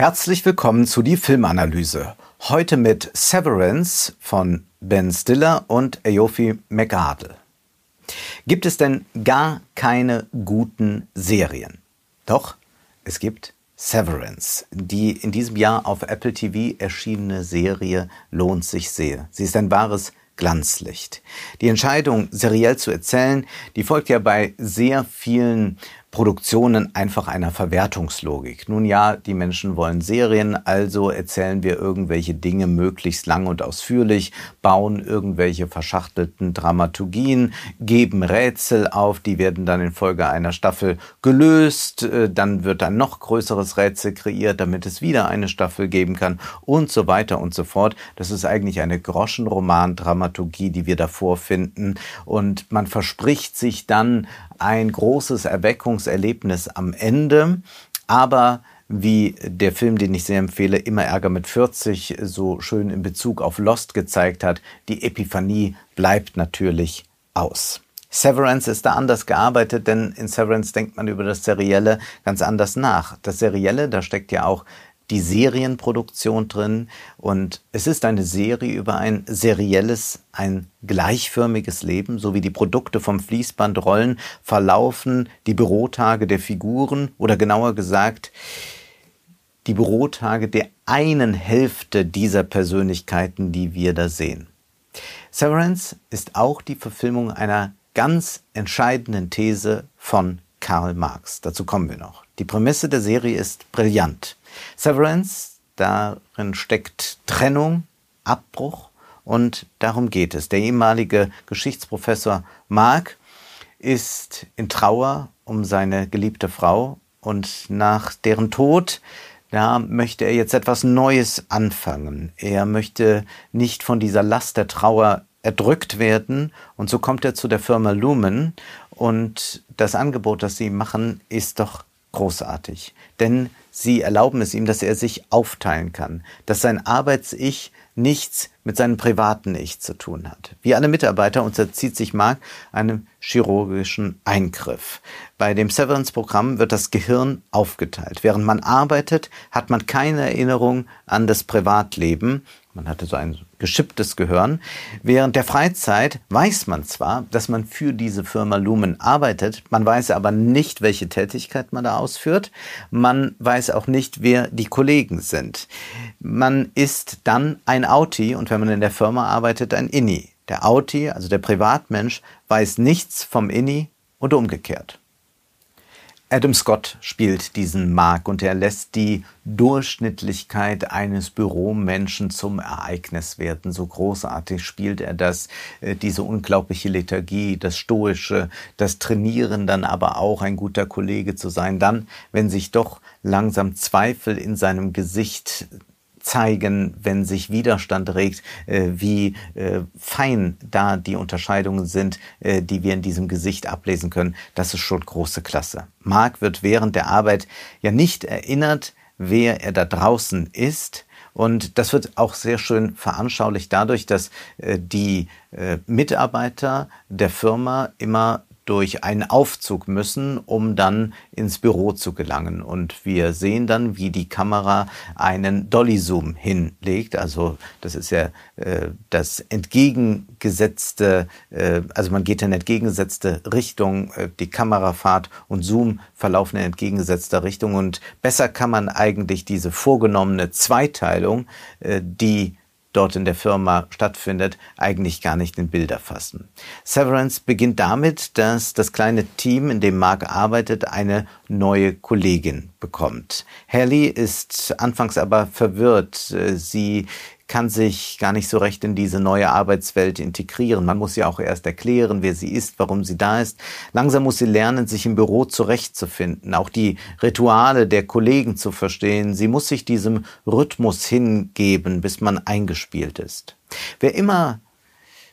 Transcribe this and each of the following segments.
Herzlich willkommen zu die Filmanalyse. Heute mit Severance von Ben Stiller und Aofi McArdle. Gibt es denn gar keine guten Serien? Doch, es gibt Severance. Die in diesem Jahr auf Apple TV erschienene Serie lohnt sich sehr. Sie ist ein wahres Glanzlicht. Die Entscheidung, seriell zu erzählen, die folgt ja bei sehr vielen Produktionen einfach einer Verwertungslogik. Nun ja, die Menschen wollen Serien, also erzählen wir irgendwelche Dinge möglichst lang und ausführlich, bauen irgendwelche verschachtelten Dramaturgien, geben Rätsel auf, die werden dann in Folge einer Staffel gelöst, äh, dann wird ein noch größeres Rätsel kreiert, damit es wieder eine Staffel geben kann und so weiter und so fort. Das ist eigentlich eine Groschenroman-Dramaturgie, die wir davor finden und man verspricht sich dann ein großes Erweckungserlebnis am Ende, aber wie der Film, den ich sehr empfehle, Immer Ärger mit 40 so schön in Bezug auf Lost gezeigt hat, die Epiphanie bleibt natürlich aus. Severance ist da anders gearbeitet, denn in Severance denkt man über das Serielle ganz anders nach. Das Serielle, da steckt ja auch die Serienproduktion drin und es ist eine Serie über ein serielles, ein gleichförmiges Leben, so wie die Produkte vom Fließband rollen, verlaufen die Bürotage der Figuren oder genauer gesagt die Bürotage der einen Hälfte dieser Persönlichkeiten, die wir da sehen. Severance ist auch die Verfilmung einer ganz entscheidenden These von Karl Marx. Dazu kommen wir noch. Die Prämisse der Serie ist brillant. Severance, darin steckt Trennung, Abbruch und darum geht es. Der ehemalige Geschichtsprofessor Mark ist in Trauer um seine geliebte Frau und nach deren Tod da möchte er jetzt etwas Neues anfangen. Er möchte nicht von dieser Last der Trauer erdrückt werden und so kommt er zu der Firma Lumen und das Angebot, das sie machen, ist doch großartig. Denn sie erlauben es ihm, dass er sich aufteilen kann, dass sein Arbeits-Ich nichts mit seinem privaten Ich zu tun hat. Wie alle Mitarbeiter unterzieht sich Mark einem chirurgischen Eingriff. Bei dem Severance-Programm wird das Gehirn aufgeteilt. Während man arbeitet, hat man keine Erinnerung an das Privatleben. Man hatte so ein geschipptes Gehirn. Während der Freizeit weiß man zwar, dass man für diese Firma Lumen arbeitet, man weiß aber nicht, welche Tätigkeit man da ausführt. Man weiß auch nicht, wer die Kollegen sind. Man ist dann ein Auti und wenn man in der Firma arbeitet, ein Inni. Der Auti, also der Privatmensch, weiß nichts vom Inni und umgekehrt. Adam Scott spielt diesen Mark und er lässt die Durchschnittlichkeit eines Büromenschen zum Ereignis werden. So großartig spielt er das, äh, diese unglaubliche Lethargie, das Stoische, das Trainieren, dann aber auch ein guter Kollege zu sein. Dann, wenn sich doch langsam Zweifel in seinem Gesicht zeigen, wenn sich Widerstand regt, äh, wie äh, fein da die Unterscheidungen sind, äh, die wir in diesem Gesicht ablesen können. Das ist schon große Klasse. Mark wird während der Arbeit ja nicht erinnert, wer er da draußen ist. Und das wird auch sehr schön veranschaulicht dadurch, dass die Mitarbeiter der Firma immer durch einen Aufzug müssen, um dann ins Büro zu gelangen. Und wir sehen dann, wie die Kamera einen Dolly-Zoom hinlegt. Also das ist ja äh, das entgegengesetzte, äh, also man geht in entgegengesetzte Richtung, äh, die Kamerafahrt und Zoom verlaufen in entgegengesetzter Richtung. Und besser kann man eigentlich diese vorgenommene Zweiteilung, äh, die dort in der Firma stattfindet, eigentlich gar nicht in Bilder fassen. Severance beginnt damit, dass das kleine Team, in dem Mark arbeitet, eine neue Kollegin bekommt. Hallie ist anfangs aber verwirrt. Sie kann sich gar nicht so recht in diese neue Arbeitswelt integrieren. Man muss ja auch erst erklären, wer sie ist, warum sie da ist. Langsam muss sie lernen, sich im Büro zurechtzufinden, auch die Rituale der Kollegen zu verstehen. Sie muss sich diesem Rhythmus hingeben, bis man eingespielt ist. Wer immer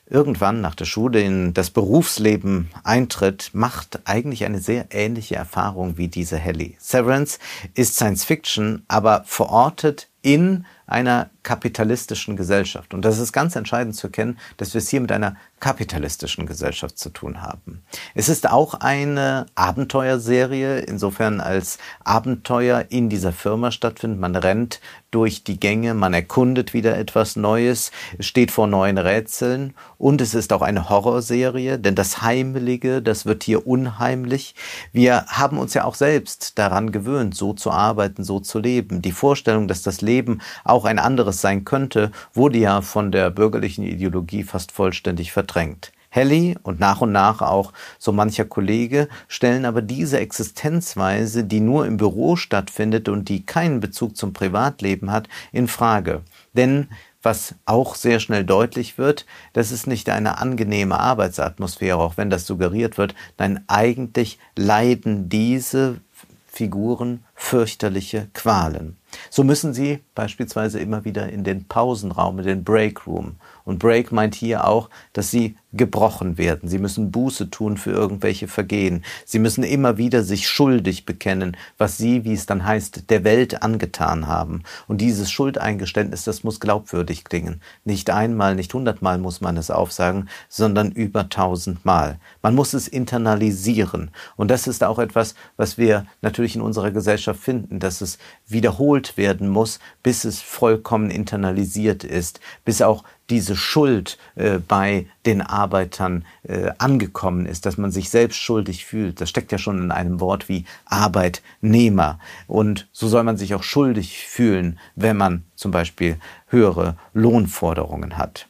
irgendwann nach der Schule in das Berufsleben eintritt, macht eigentlich eine sehr ähnliche Erfahrung wie diese Helly. Severance ist Science Fiction, aber verortet in einer kapitalistischen Gesellschaft. Und das ist ganz entscheidend zu erkennen, dass wir es hier mit einer kapitalistischen Gesellschaft zu tun haben. Es ist auch eine Abenteuerserie, insofern als Abenteuer in dieser Firma stattfindet. Man rennt durch die Gänge, man erkundet wieder etwas Neues, steht vor neuen Rätseln und es ist auch eine Horrorserie, denn das Heimliche, das wird hier unheimlich. Wir haben uns ja auch selbst daran gewöhnt, so zu arbeiten, so zu leben. Die Vorstellung, dass das Leben auch ein anderes sein könnte, wurde ja von der bürgerlichen Ideologie fast vollständig verdrängt. Helly und nach und nach auch so mancher Kollege stellen aber diese Existenzweise, die nur im Büro stattfindet und die keinen Bezug zum Privatleben hat, in Frage. Denn was auch sehr schnell deutlich wird, das ist nicht eine angenehme Arbeitsatmosphäre, auch wenn das suggeriert wird. Nein, eigentlich leiden diese Figuren fürchterliche Qualen. So müssen sie beispielsweise immer wieder in den Pausenraum, in den Break Room. Und Break meint hier auch, dass sie gebrochen werden. Sie müssen Buße tun für irgendwelche Vergehen. Sie müssen immer wieder sich schuldig bekennen, was sie, wie es dann heißt, der Welt angetan haben. Und dieses Schuldeingeständnis, das muss glaubwürdig klingen. Nicht einmal, nicht hundertmal muss man es aufsagen, sondern über tausendmal. Man muss es internalisieren. Und das ist auch etwas, was wir natürlich in unserer Gesellschaft finden, dass es wiederholt werden muss, bis es vollkommen internalisiert ist, bis auch diese Schuld äh, bei den Arbeitern äh, angekommen ist, dass man sich selbst schuldig fühlt. Das steckt ja schon in einem Wort wie Arbeitnehmer. Und so soll man sich auch schuldig fühlen, wenn man zum Beispiel höhere Lohnforderungen hat.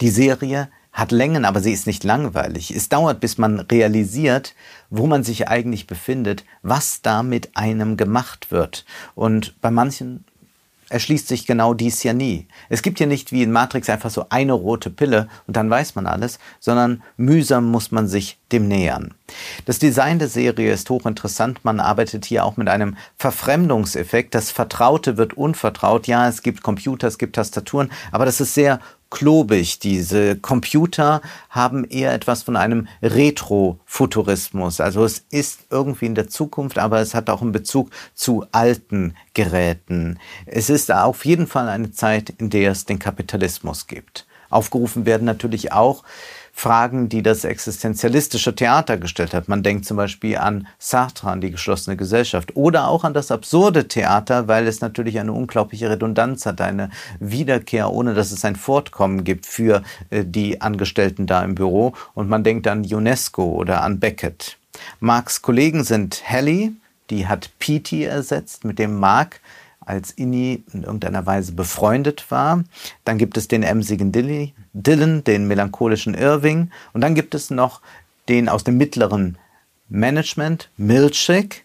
Die Serie hat Längen, aber sie ist nicht langweilig. Es dauert, bis man realisiert, wo man sich eigentlich befindet, was da mit einem gemacht wird. Und bei manchen erschließt sich genau dies ja nie. Es gibt ja nicht wie in Matrix einfach so eine rote Pille und dann weiß man alles, sondern mühsam muss man sich dem nähern. Das Design der Serie ist hochinteressant. Man arbeitet hier auch mit einem Verfremdungseffekt. Das Vertraute wird unvertraut. Ja, es gibt Computer, es gibt Tastaturen, aber das ist sehr klobig. Diese Computer haben eher etwas von einem Retrofuturismus. Also es ist irgendwie in der Zukunft, aber es hat auch einen Bezug zu alten Geräten. Es ist auf jeden Fall eine Zeit, in der es den Kapitalismus gibt. Aufgerufen werden natürlich auch Fragen, die das existenzialistische Theater gestellt hat. Man denkt zum Beispiel an Sartre, an die geschlossene Gesellschaft oder auch an das absurde Theater, weil es natürlich eine unglaubliche Redundanz hat, eine Wiederkehr, ohne dass es ein Fortkommen gibt für äh, die Angestellten da im Büro. Und man denkt an UNESCO oder an Beckett. Marks Kollegen sind Helly, die hat Petey ersetzt, mit dem Mark als Inni in irgendeiner Weise befreundet war. Dann gibt es den emsigen Dylan, den melancholischen Irving. Und dann gibt es noch den aus dem mittleren Management, Milchik.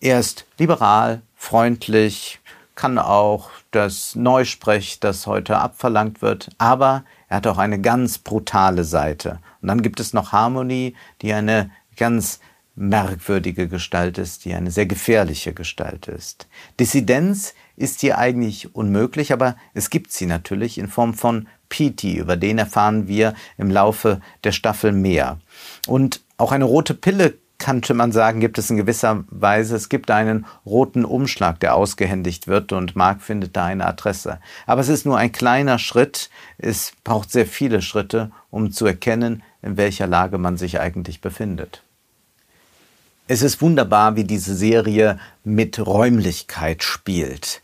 Er ist liberal, freundlich, kann auch das Neusprech, das heute abverlangt wird, aber er hat auch eine ganz brutale Seite. Und dann gibt es noch Harmony, die eine ganz merkwürdige Gestalt ist, die eine sehr gefährliche Gestalt ist. Dissidenz ist hier eigentlich unmöglich, aber es gibt sie natürlich in Form von Petey, über den erfahren wir im Laufe der Staffel mehr. Und auch eine rote Pille könnte man sagen, gibt es in gewisser Weise. Es gibt einen roten Umschlag, der ausgehändigt wird und Mark findet da eine Adresse. Aber es ist nur ein kleiner Schritt. Es braucht sehr viele Schritte, um zu erkennen, in welcher Lage man sich eigentlich befindet. Es ist wunderbar, wie diese Serie mit Räumlichkeit spielt.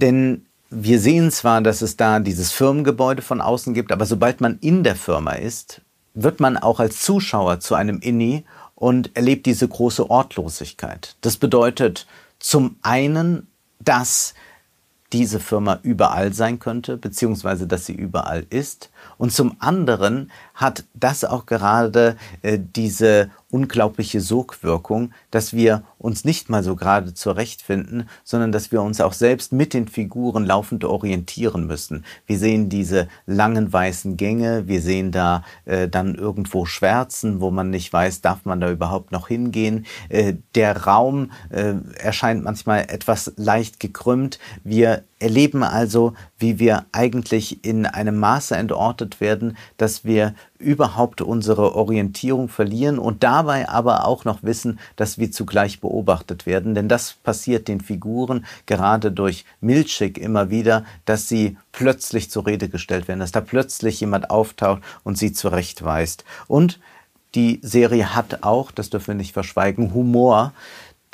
Denn wir sehen zwar, dass es da dieses Firmengebäude von außen gibt, aber sobald man in der Firma ist, wird man auch als Zuschauer zu einem Inni und erlebt diese große Ortlosigkeit. Das bedeutet zum einen, dass diese Firma überall sein könnte, beziehungsweise dass sie überall ist. Und zum anderen hat das auch gerade äh, diese unglaubliche Sogwirkung, dass wir uns nicht mal so gerade zurechtfinden, sondern dass wir uns auch selbst mit den Figuren laufend orientieren müssen. Wir sehen diese langen weißen Gänge, wir sehen da äh, dann irgendwo Schwärzen, wo man nicht weiß, darf man da überhaupt noch hingehen. Äh, der Raum äh, erscheint manchmal etwas leicht gekrümmt. Wir erleben also, wie wir eigentlich in einem Maße entortet werden, dass wir überhaupt unsere Orientierung verlieren und dabei aber auch noch wissen, dass wir zugleich beobachtet werden. Denn das passiert den Figuren gerade durch Milchig immer wieder, dass sie plötzlich zur Rede gestellt werden, dass da plötzlich jemand auftaucht und sie zurechtweist. Und die Serie hat auch, das dürfen wir nicht verschweigen, Humor.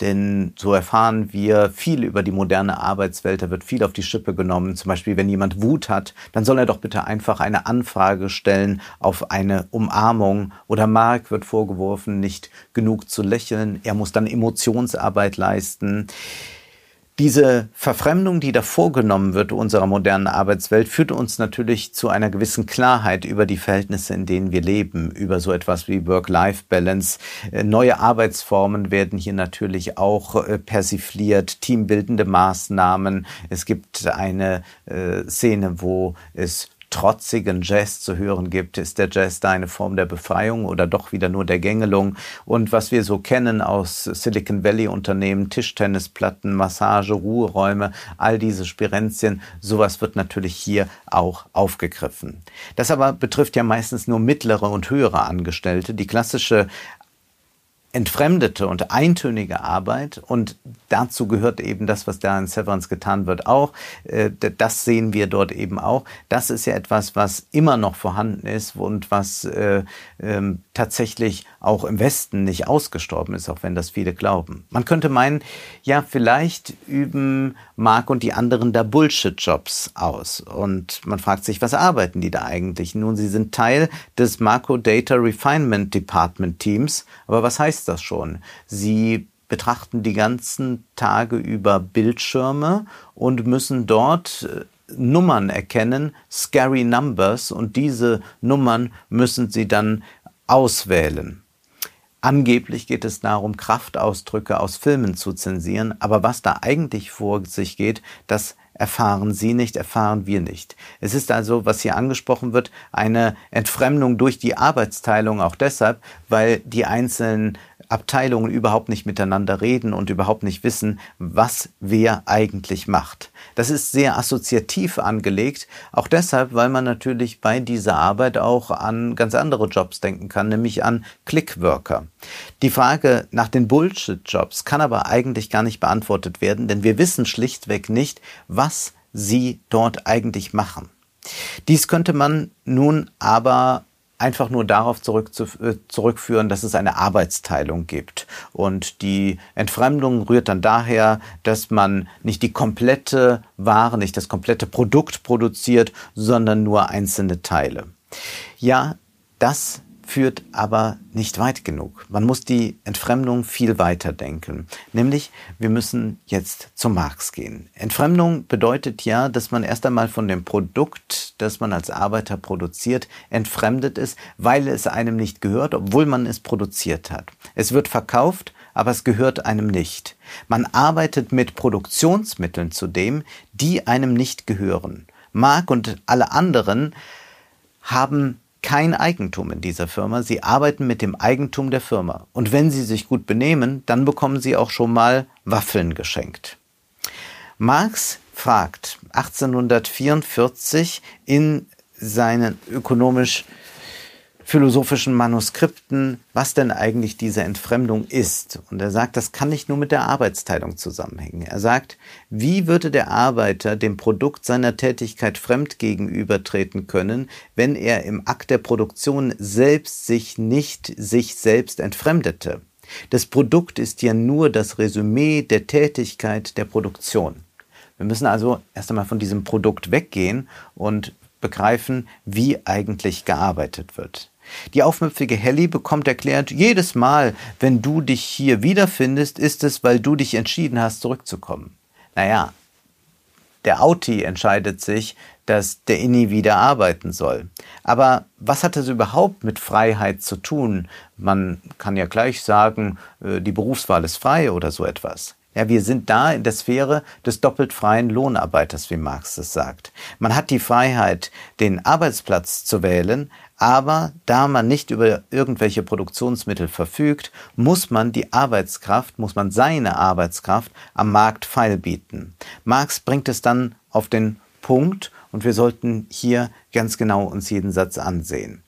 Denn so erfahren wir viel über die moderne Arbeitswelt. Da wird viel auf die Schippe genommen. Zum Beispiel, wenn jemand Wut hat, dann soll er doch bitte einfach eine Anfrage stellen auf eine Umarmung. Oder Mark wird vorgeworfen, nicht genug zu lächeln. Er muss dann Emotionsarbeit leisten. Diese Verfremdung, die da vorgenommen wird unserer modernen Arbeitswelt, führt uns natürlich zu einer gewissen Klarheit über die Verhältnisse, in denen wir leben, über so etwas wie Work-Life-Balance. Äh, neue Arbeitsformen werden hier natürlich auch äh, persifliert, teambildende Maßnahmen. Es gibt eine äh, Szene, wo es trotzigen Jazz zu hören gibt. Ist der Jazz da eine Form der Befreiung oder doch wieder nur der Gängelung? Und was wir so kennen aus Silicon Valley Unternehmen, Tischtennisplatten, Massage, Ruheräume, all diese Spirenzien, sowas wird natürlich hier auch aufgegriffen. Das aber betrifft ja meistens nur mittlere und höhere Angestellte. Die klassische entfremdete und eintönige Arbeit und dazu gehört eben das, was da in Severance getan wird, auch. Äh, das sehen wir dort eben auch. Das ist ja etwas, was immer noch vorhanden ist und was äh, äh, tatsächlich auch im Westen nicht ausgestorben ist, auch wenn das viele glauben. Man könnte meinen, ja, vielleicht üben Mark und die anderen da Bullshit-Jobs aus. Und man fragt sich, was arbeiten die da eigentlich? Nun, sie sind Teil des Marco Data Refinement Department Teams. Aber was heißt das schon? Sie betrachten die ganzen Tage über Bildschirme und müssen dort äh, Nummern erkennen, scary numbers, und diese Nummern müssen sie dann auswählen. Angeblich geht es darum, Kraftausdrücke aus Filmen zu zensieren, aber was da eigentlich vor sich geht, das erfahren Sie nicht, erfahren wir nicht. Es ist also, was hier angesprochen wird, eine Entfremdung durch die Arbeitsteilung auch deshalb, weil die einzelnen Abteilungen überhaupt nicht miteinander reden und überhaupt nicht wissen, was wer eigentlich macht. Das ist sehr assoziativ angelegt, auch deshalb, weil man natürlich bei dieser Arbeit auch an ganz andere Jobs denken kann, nämlich an Clickworker. Die Frage nach den Bullshit-Jobs kann aber eigentlich gar nicht beantwortet werden, denn wir wissen schlichtweg nicht, was sie dort eigentlich machen. Dies könnte man nun aber einfach nur darauf zurück zu, äh, zurückführen, dass es eine Arbeitsteilung gibt. Und die Entfremdung rührt dann daher, dass man nicht die komplette Ware, nicht das komplette Produkt produziert, sondern nur einzelne Teile. Ja, das führt aber nicht weit genug. Man muss die Entfremdung viel weiter denken. Nämlich, wir müssen jetzt zu Marx gehen. Entfremdung bedeutet ja, dass man erst einmal von dem Produkt, das man als Arbeiter produziert, entfremdet ist, weil es einem nicht gehört, obwohl man es produziert hat. Es wird verkauft, aber es gehört einem nicht. Man arbeitet mit Produktionsmitteln zudem, die einem nicht gehören. Mark und alle anderen haben kein Eigentum in dieser Firma. Sie arbeiten mit dem Eigentum der Firma. Und wenn Sie sich gut benehmen, dann bekommen Sie auch schon mal Waffeln geschenkt. Marx fragt 1844 in seinen ökonomisch philosophischen Manuskripten, was denn eigentlich diese Entfremdung ist. Und er sagt, das kann nicht nur mit der Arbeitsteilung zusammenhängen. Er sagt, wie würde der Arbeiter dem Produkt seiner Tätigkeit fremd gegenübertreten können, wenn er im Akt der Produktion selbst sich nicht sich selbst entfremdete? Das Produkt ist ja nur das Resümee der Tätigkeit der Produktion. Wir müssen also erst einmal von diesem Produkt weggehen und begreifen, wie eigentlich gearbeitet wird. Die aufmüpfige Helly bekommt erklärt, jedes Mal, wenn du dich hier wiederfindest, ist es, weil du dich entschieden hast, zurückzukommen. Naja, der Auti entscheidet sich, dass der Inni wieder arbeiten soll. Aber was hat das überhaupt mit Freiheit zu tun? Man kann ja gleich sagen, äh, die Berufswahl ist frei oder so etwas. Ja, wir sind da in der Sphäre des doppelt freien Lohnarbeiters, wie Marx es sagt. Man hat die Freiheit, den Arbeitsplatz zu wählen, aber da man nicht über irgendwelche Produktionsmittel verfügt, muss man die Arbeitskraft, muss man seine Arbeitskraft am Markt feilbieten. Marx bringt es dann auf den Punkt und wir sollten hier ganz genau uns jeden Satz ansehen.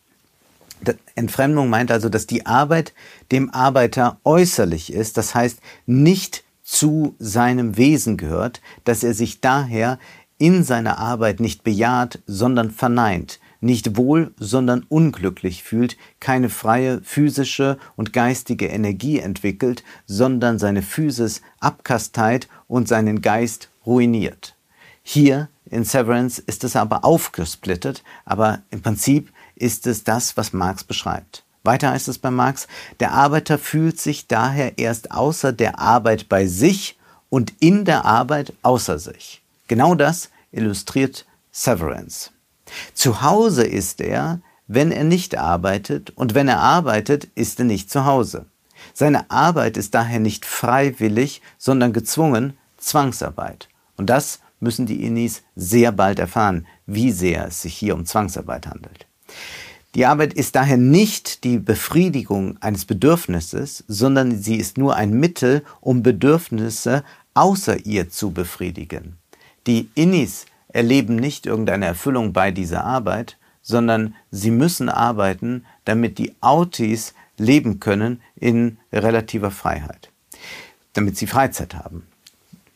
Entfremdung meint also, dass die Arbeit dem Arbeiter äußerlich ist, das heißt nicht zu seinem Wesen gehört, dass er sich daher in seiner Arbeit nicht bejaht, sondern verneint, nicht wohl, sondern unglücklich fühlt, keine freie physische und geistige Energie entwickelt, sondern seine Physis abkasteit und seinen Geist ruiniert. Hier in Severance ist es aber aufgesplittet, aber im Prinzip ist es das, was Marx beschreibt. Weiter heißt es bei Marx, der Arbeiter fühlt sich daher erst außer der Arbeit bei sich und in der Arbeit außer sich. Genau das illustriert Severance. Zu Hause ist er, wenn er nicht arbeitet, und wenn er arbeitet, ist er nicht zu Hause. Seine Arbeit ist daher nicht freiwillig, sondern gezwungen Zwangsarbeit. Und das müssen die Innis sehr bald erfahren, wie sehr es sich hier um Zwangsarbeit handelt. Die Arbeit ist daher nicht die Befriedigung eines Bedürfnisses, sondern sie ist nur ein Mittel, um Bedürfnisse außer ihr zu befriedigen. Die Innis erleben nicht irgendeine Erfüllung bei dieser Arbeit, sondern sie müssen arbeiten, damit die Autis leben können in relativer Freiheit, damit sie Freizeit haben.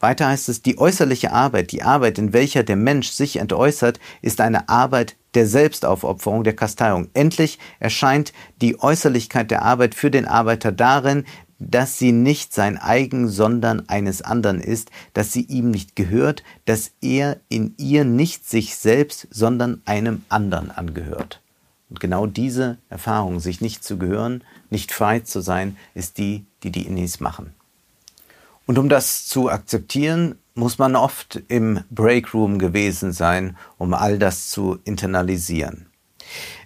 Weiter heißt es, die äußerliche Arbeit, die Arbeit, in welcher der Mensch sich entäußert, ist eine Arbeit der Selbstaufopferung, der Kasteiung. Endlich erscheint die Äußerlichkeit der Arbeit für den Arbeiter darin, dass sie nicht sein eigen, sondern eines anderen ist, dass sie ihm nicht gehört, dass er in ihr nicht sich selbst, sondern einem anderen angehört. Und genau diese Erfahrung, sich nicht zu gehören, nicht frei zu sein, ist die, die die Innis machen. Und um das zu akzeptieren, muss man oft im Breakroom gewesen sein, um all das zu internalisieren.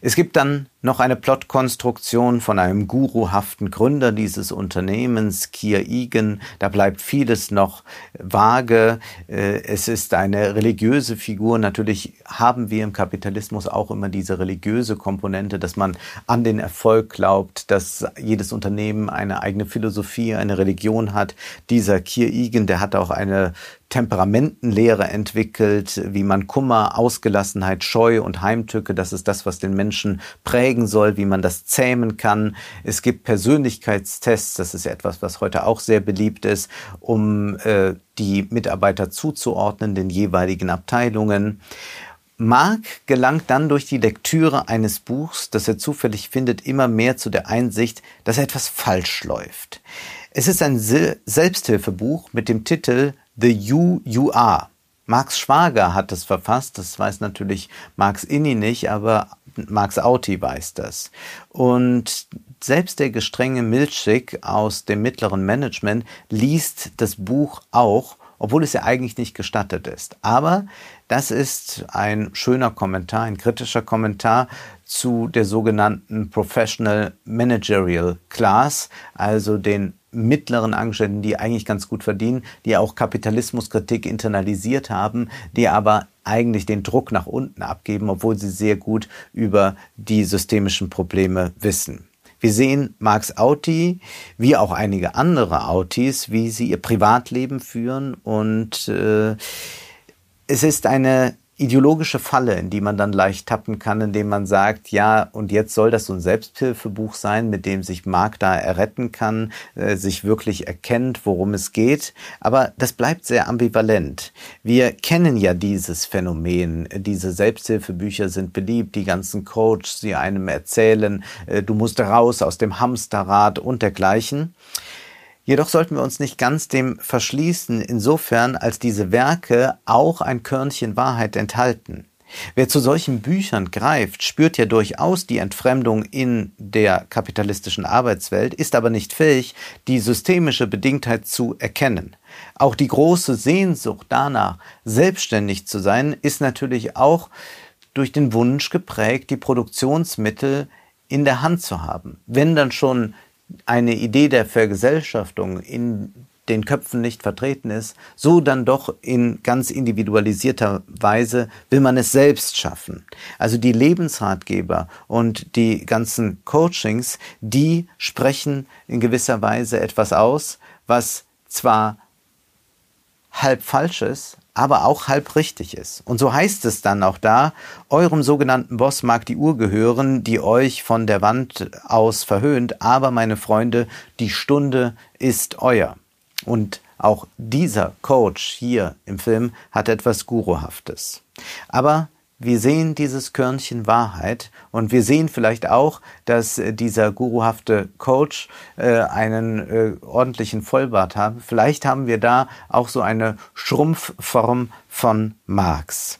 Es gibt dann noch eine Plotkonstruktion von einem guruhaften Gründer dieses Unternehmens, Kier Igen. Da bleibt vieles noch vage. Äh, es ist eine religiöse Figur. Natürlich haben wir im Kapitalismus auch immer diese religiöse Komponente, dass man an den Erfolg glaubt, dass jedes Unternehmen eine eigene Philosophie, eine Religion hat. Dieser Kier Igen, der hat auch eine Temperamentenlehre entwickelt, wie man Kummer, Ausgelassenheit, Scheu und Heimtücke, das ist das, was den Menschen prägen soll, wie man das zähmen kann. Es gibt Persönlichkeitstests, das ist etwas, was heute auch sehr beliebt ist, um äh, die Mitarbeiter zuzuordnen, den jeweiligen Abteilungen. Mark gelangt dann durch die Lektüre eines Buchs, das er zufällig findet, immer mehr zu der Einsicht, dass etwas falsch läuft. Es ist ein Selbsthilfebuch mit dem Titel The You You Are. Marx Schwager hat es verfasst, das weiß natürlich Marx Inni nicht, aber Max Auti weiß das. Und selbst der gestrenge Milchschick aus dem mittleren Management liest das Buch auch, obwohl es ja eigentlich nicht gestattet ist. Aber das ist ein schöner Kommentar, ein kritischer Kommentar zu der sogenannten Professional Managerial Class, also den mittleren Angestellten, die eigentlich ganz gut verdienen, die auch Kapitalismuskritik internalisiert haben, die aber eigentlich den Druck nach unten abgeben, obwohl sie sehr gut über die systemischen Probleme wissen. Wir sehen Marx Auti, wie auch einige andere Autis, wie sie ihr Privatleben führen und äh, es ist eine ideologische Falle, in die man dann leicht tappen kann, indem man sagt, ja, und jetzt soll das so ein Selbsthilfebuch sein, mit dem sich Mark da erretten kann, äh, sich wirklich erkennt, worum es geht. Aber das bleibt sehr ambivalent. Wir kennen ja dieses Phänomen. Diese Selbsthilfebücher sind beliebt. Die ganzen Coaches, die einem erzählen, äh, du musst raus aus dem Hamsterrad und dergleichen. Jedoch sollten wir uns nicht ganz dem verschließen, insofern als diese Werke auch ein Körnchen Wahrheit enthalten. Wer zu solchen Büchern greift, spürt ja durchaus die Entfremdung in der kapitalistischen Arbeitswelt, ist aber nicht fähig, die systemische Bedingtheit zu erkennen. Auch die große Sehnsucht danach, selbstständig zu sein, ist natürlich auch durch den Wunsch geprägt, die Produktionsmittel in der Hand zu haben. Wenn dann schon eine Idee der Vergesellschaftung in den Köpfen nicht vertreten ist, so dann doch in ganz individualisierter Weise will man es selbst schaffen. Also die Lebensratgeber und die ganzen Coachings, die sprechen in gewisser Weise etwas aus, was zwar halb falsch ist, aber auch halb richtig ist. Und so heißt es dann auch da, eurem sogenannten Boss mag die Uhr gehören, die euch von der Wand aus verhöhnt, aber meine Freunde, die Stunde ist euer. Und auch dieser Coach hier im Film hat etwas Guruhaftes. Aber wir sehen dieses Körnchen Wahrheit und wir sehen vielleicht auch, dass äh, dieser guruhafte Coach äh, einen äh, ordentlichen Vollbart hat. Vielleicht haben wir da auch so eine Schrumpfform von Marx.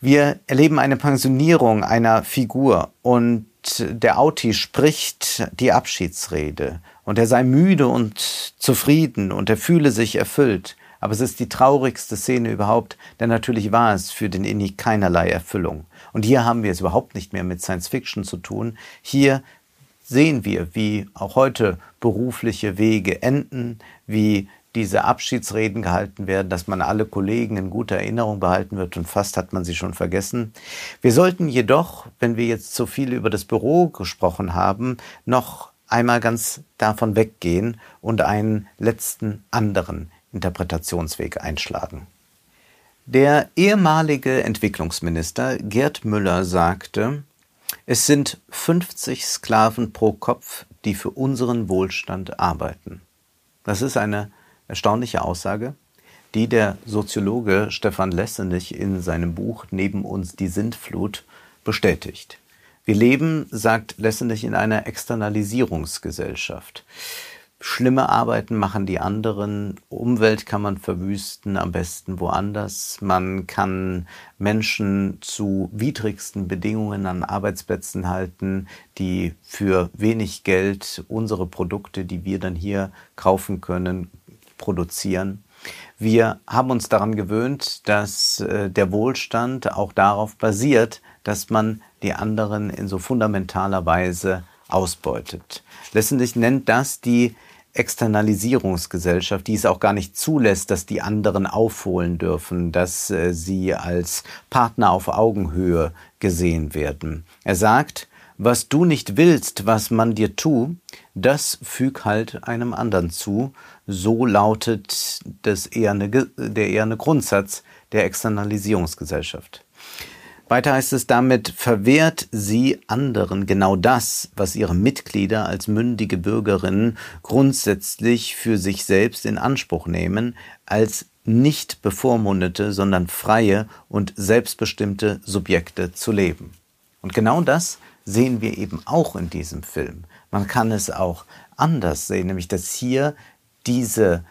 Wir erleben eine Pensionierung einer Figur und der Auti spricht die Abschiedsrede und er sei müde und zufrieden und er fühle sich erfüllt. Aber es ist die traurigste Szene überhaupt, denn natürlich war es für den Inni keinerlei Erfüllung. Und hier haben wir es überhaupt nicht mehr mit Science Fiction zu tun. Hier sehen wir, wie auch heute berufliche Wege enden, wie diese Abschiedsreden gehalten werden, dass man alle Kollegen in guter Erinnerung behalten wird und fast hat man sie schon vergessen. Wir sollten jedoch, wenn wir jetzt so viel über das Büro gesprochen haben, noch einmal ganz davon weggehen und einen letzten anderen Interpretationsweg einschlagen. Der ehemalige Entwicklungsminister Gerd Müller sagte, es sind 50 Sklaven pro Kopf, die für unseren Wohlstand arbeiten. Das ist eine erstaunliche Aussage, die der Soziologe Stefan Lessenich in seinem Buch Neben uns die Sintflut bestätigt. Wir leben, sagt Lessenich, in einer Externalisierungsgesellschaft. Schlimme Arbeiten machen die anderen. Umwelt kann man verwüsten, am besten woanders. Man kann Menschen zu widrigsten Bedingungen an Arbeitsplätzen halten, die für wenig Geld unsere Produkte, die wir dann hier kaufen können, produzieren. Wir haben uns daran gewöhnt, dass äh, der Wohlstand auch darauf basiert, dass man die anderen in so fundamentaler Weise ausbeutet. Letztendlich nennt das die Externalisierungsgesellschaft, die es auch gar nicht zulässt, dass die anderen aufholen dürfen, dass äh, sie als Partner auf Augenhöhe gesehen werden. Er sagt, was du nicht willst, was man dir tu, das füg halt einem anderen zu. So lautet das eherne, der eherne Grundsatz der Externalisierungsgesellschaft. Weiter heißt es damit, verwehrt sie anderen genau das, was ihre Mitglieder als mündige Bürgerinnen grundsätzlich für sich selbst in Anspruch nehmen, als nicht bevormundete, sondern freie und selbstbestimmte Subjekte zu leben. Und genau das sehen wir eben auch in diesem Film. Man kann es auch anders sehen, nämlich dass hier diese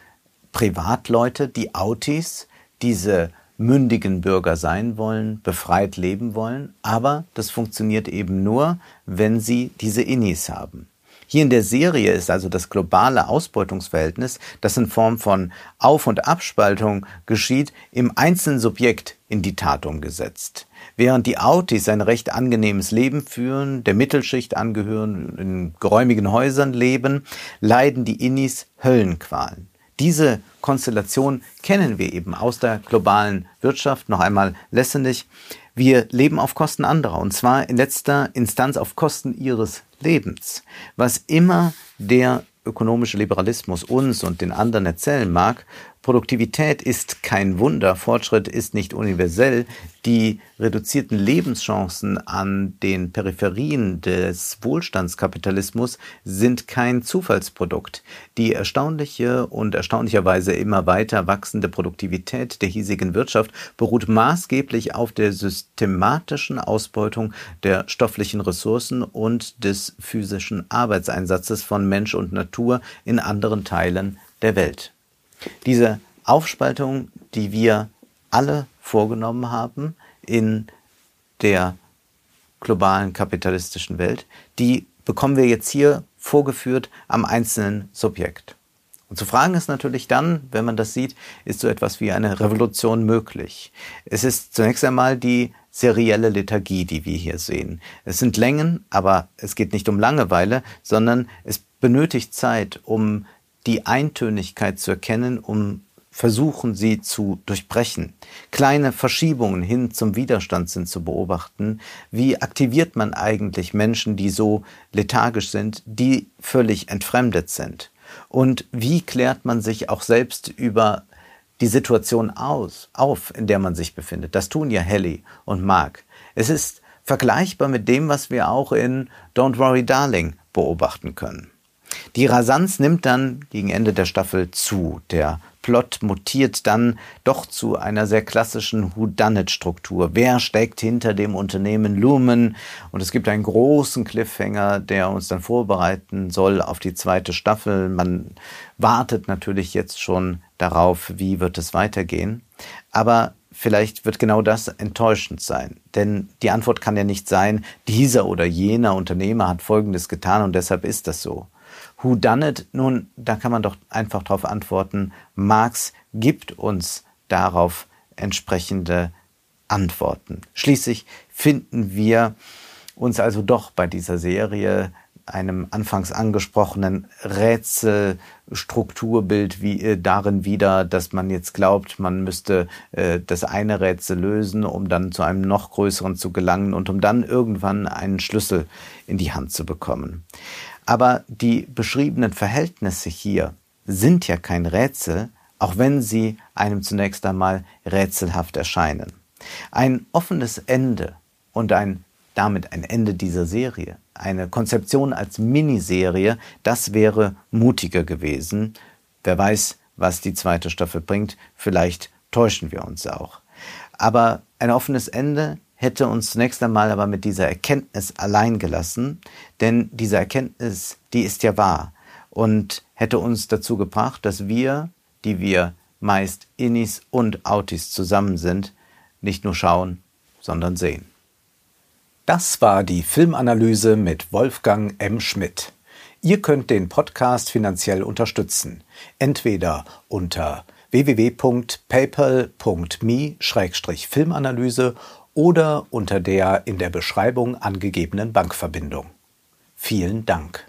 Privatleute, die Autis, diese mündigen Bürger sein wollen, befreit leben wollen, aber das funktioniert eben nur, wenn sie diese Innis haben. Hier in der Serie ist also das globale Ausbeutungsverhältnis, das in Form von Auf- und Abspaltung geschieht, im einzelnen Subjekt in die Tat umgesetzt. Während die Autis ein recht angenehmes Leben führen, der Mittelschicht angehören, in geräumigen Häusern leben, leiden die Innis Höllenqualen. Diese Konstellation kennen wir eben aus der globalen Wirtschaft. Noch einmal Lessenich. Wir leben auf Kosten anderer und zwar in letzter Instanz auf Kosten ihres Lebens. Was immer der ökonomische Liberalismus uns und den anderen erzählen mag, Produktivität ist kein Wunder, Fortschritt ist nicht universell. Die reduzierten Lebenschancen an den Peripherien des Wohlstandskapitalismus sind kein Zufallsprodukt. Die erstaunliche und erstaunlicherweise immer weiter wachsende Produktivität der hiesigen Wirtschaft beruht maßgeblich auf der systematischen Ausbeutung der stofflichen Ressourcen und des physischen Arbeitseinsatzes von Mensch und Natur in anderen Teilen der Welt. Diese Aufspaltung, die wir alle vorgenommen haben in der globalen kapitalistischen Welt, die bekommen wir jetzt hier vorgeführt am einzelnen Subjekt. Und zu fragen ist natürlich dann, wenn man das sieht, ist so etwas wie eine Revolution möglich. Es ist zunächst einmal die serielle Lethargie, die wir hier sehen. Es sind Längen, aber es geht nicht um Langeweile, sondern es benötigt Zeit, um die Eintönigkeit zu erkennen, um versuchen sie zu durchbrechen. Kleine Verschiebungen hin zum Widerstand sind zu beobachten. Wie aktiviert man eigentlich Menschen, die so lethargisch sind, die völlig entfremdet sind? Und wie klärt man sich auch selbst über die Situation aus, auf, in der man sich befindet? Das tun ja Helly und Mark. Es ist vergleichbar mit dem, was wir auch in Don't Worry Darling beobachten können. Die Rasanz nimmt dann gegen Ende der Staffel zu. Der Plot mutiert dann doch zu einer sehr klassischen Whodunit-Struktur. Wer steckt hinter dem Unternehmen Lumen? Und es gibt einen großen Cliffhanger, der uns dann vorbereiten soll auf die zweite Staffel. Man wartet natürlich jetzt schon darauf, wie wird es weitergehen. Aber vielleicht wird genau das enttäuschend sein. Denn die Antwort kann ja nicht sein, dieser oder jener Unternehmer hat Folgendes getan und deshalb ist das so. Who done it? Nun, da kann man doch einfach darauf antworten. Marx gibt uns darauf entsprechende Antworten. Schließlich finden wir uns also doch bei dieser Serie einem anfangs angesprochenen Rätselstrukturbild wie äh, darin wieder, dass man jetzt glaubt, man müsste äh, das eine Rätsel lösen, um dann zu einem noch größeren zu gelangen und um dann irgendwann einen Schlüssel in die Hand zu bekommen. Aber die beschriebenen Verhältnisse hier sind ja kein Rätsel, auch wenn sie einem zunächst einmal rätselhaft erscheinen. Ein offenes Ende und ein damit ein Ende dieser Serie, eine Konzeption als Miniserie, das wäre mutiger gewesen. Wer weiß, was die zweite Staffel bringt, vielleicht täuschen wir uns auch. Aber ein offenes Ende hätte uns zunächst einmal aber mit dieser Erkenntnis allein gelassen, denn diese Erkenntnis, die ist ja wahr und hätte uns dazu gebracht, dass wir, die wir meist Innis und Autis zusammen sind, nicht nur schauen, sondern sehen. Das war die Filmanalyse mit Wolfgang M. Schmidt. Ihr könnt den Podcast finanziell unterstützen, entweder unter www.paypal.me-filmanalyse oder unter der in der Beschreibung angegebenen Bankverbindung. Vielen Dank.